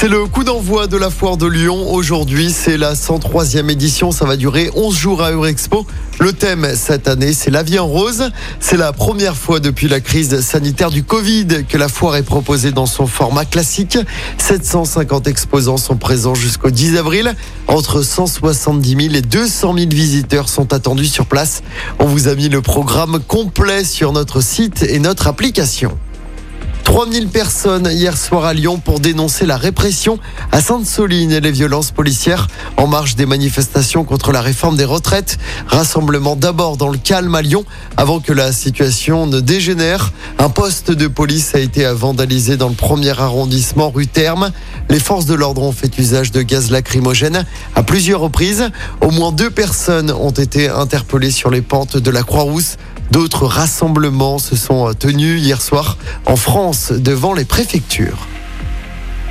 C'est le coup d'envoi de la foire de Lyon. Aujourd'hui, c'est la 103e édition. Ça va durer 11 jours à Eurexpo. Le thème cette année, c'est la vie en rose. C'est la première fois depuis la crise sanitaire du Covid que la foire est proposée dans son format classique. 750 exposants sont présents jusqu'au 10 avril. Entre 170 000 et 200 000 visiteurs sont attendus sur place. On vous a mis le programme complet sur notre site et notre application. 3000 personnes hier soir à Lyon pour dénoncer la répression à Sainte-Soline et les violences policières en marge des manifestations contre la réforme des retraites. Rassemblement d'abord dans le calme à Lyon avant que la situation ne dégénère. Un poste de police a été vandalisé dans le premier arrondissement rue Terme. Les forces de l'ordre ont fait usage de gaz lacrymogène à plusieurs reprises. Au moins deux personnes ont été interpellées sur les pentes de la Croix-Rousse. D'autres rassemblements se sont tenus hier soir en France devant les préfectures.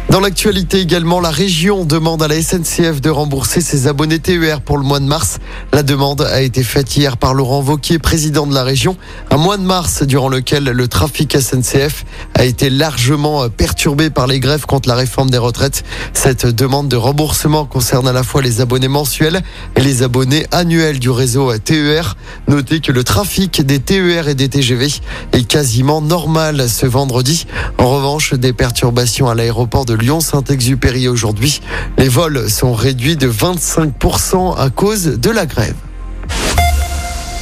Dans l'actualité également, la région demande à la SNCF de rembourser ses abonnés TER pour le mois de mars. La demande a été faite hier par Laurent Vauquier, président de la région. Un mois de mars durant lequel le trafic SNCF a été largement perturbé par les grèves contre la réforme des retraites. Cette demande de remboursement concerne à la fois les abonnés mensuels et les abonnés annuels du réseau TER. Notez que le trafic des TER et des TGV est quasiment normal ce vendredi. En revanche, des perturbations à l'aéroport de Lyon-Saint-Exupéry aujourd'hui. Les vols sont réduits de 25% à cause de la grève.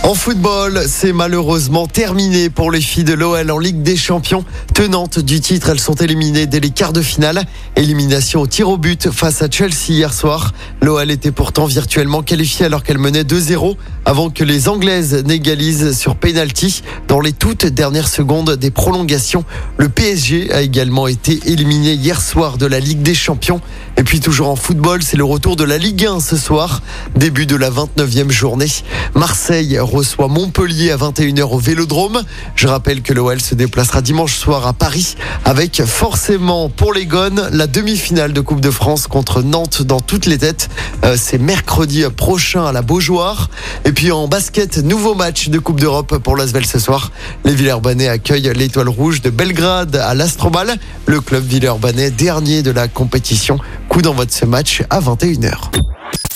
En football, c'est malheureusement terminé pour les filles de l'OL en Ligue des Champions. Tenantes du titre, elles sont éliminées dès les quarts de finale. Élimination au tir au but face à Chelsea hier soir. L'OL était pourtant virtuellement qualifiée alors qu'elle menait 2-0 avant que les Anglaises n'égalisent sur penalty dans les toutes dernières secondes des prolongations. Le PSG a également été éliminé hier soir de la Ligue des Champions. Et puis toujours en football, c'est le retour de la Ligue 1 ce soir, début de la 29e journée. Marseille reçoit Montpellier à 21h au Vélodrome. Je rappelle que l'OL se déplacera dimanche soir à Paris avec forcément pour les Gones la demi-finale de Coupe de France contre Nantes dans toutes les têtes. Euh, c'est mercredi prochain à la Beaujoire. Et puis en basket, nouveau match de Coupe d'Europe pour l'Asvel ce soir. Les Villeurbanais accueillent l'Étoile Rouge de Belgrade à l'Astrobal. Le club Villeurbanais dernier de la compétition. Coup d'envoi de ce match à 21h.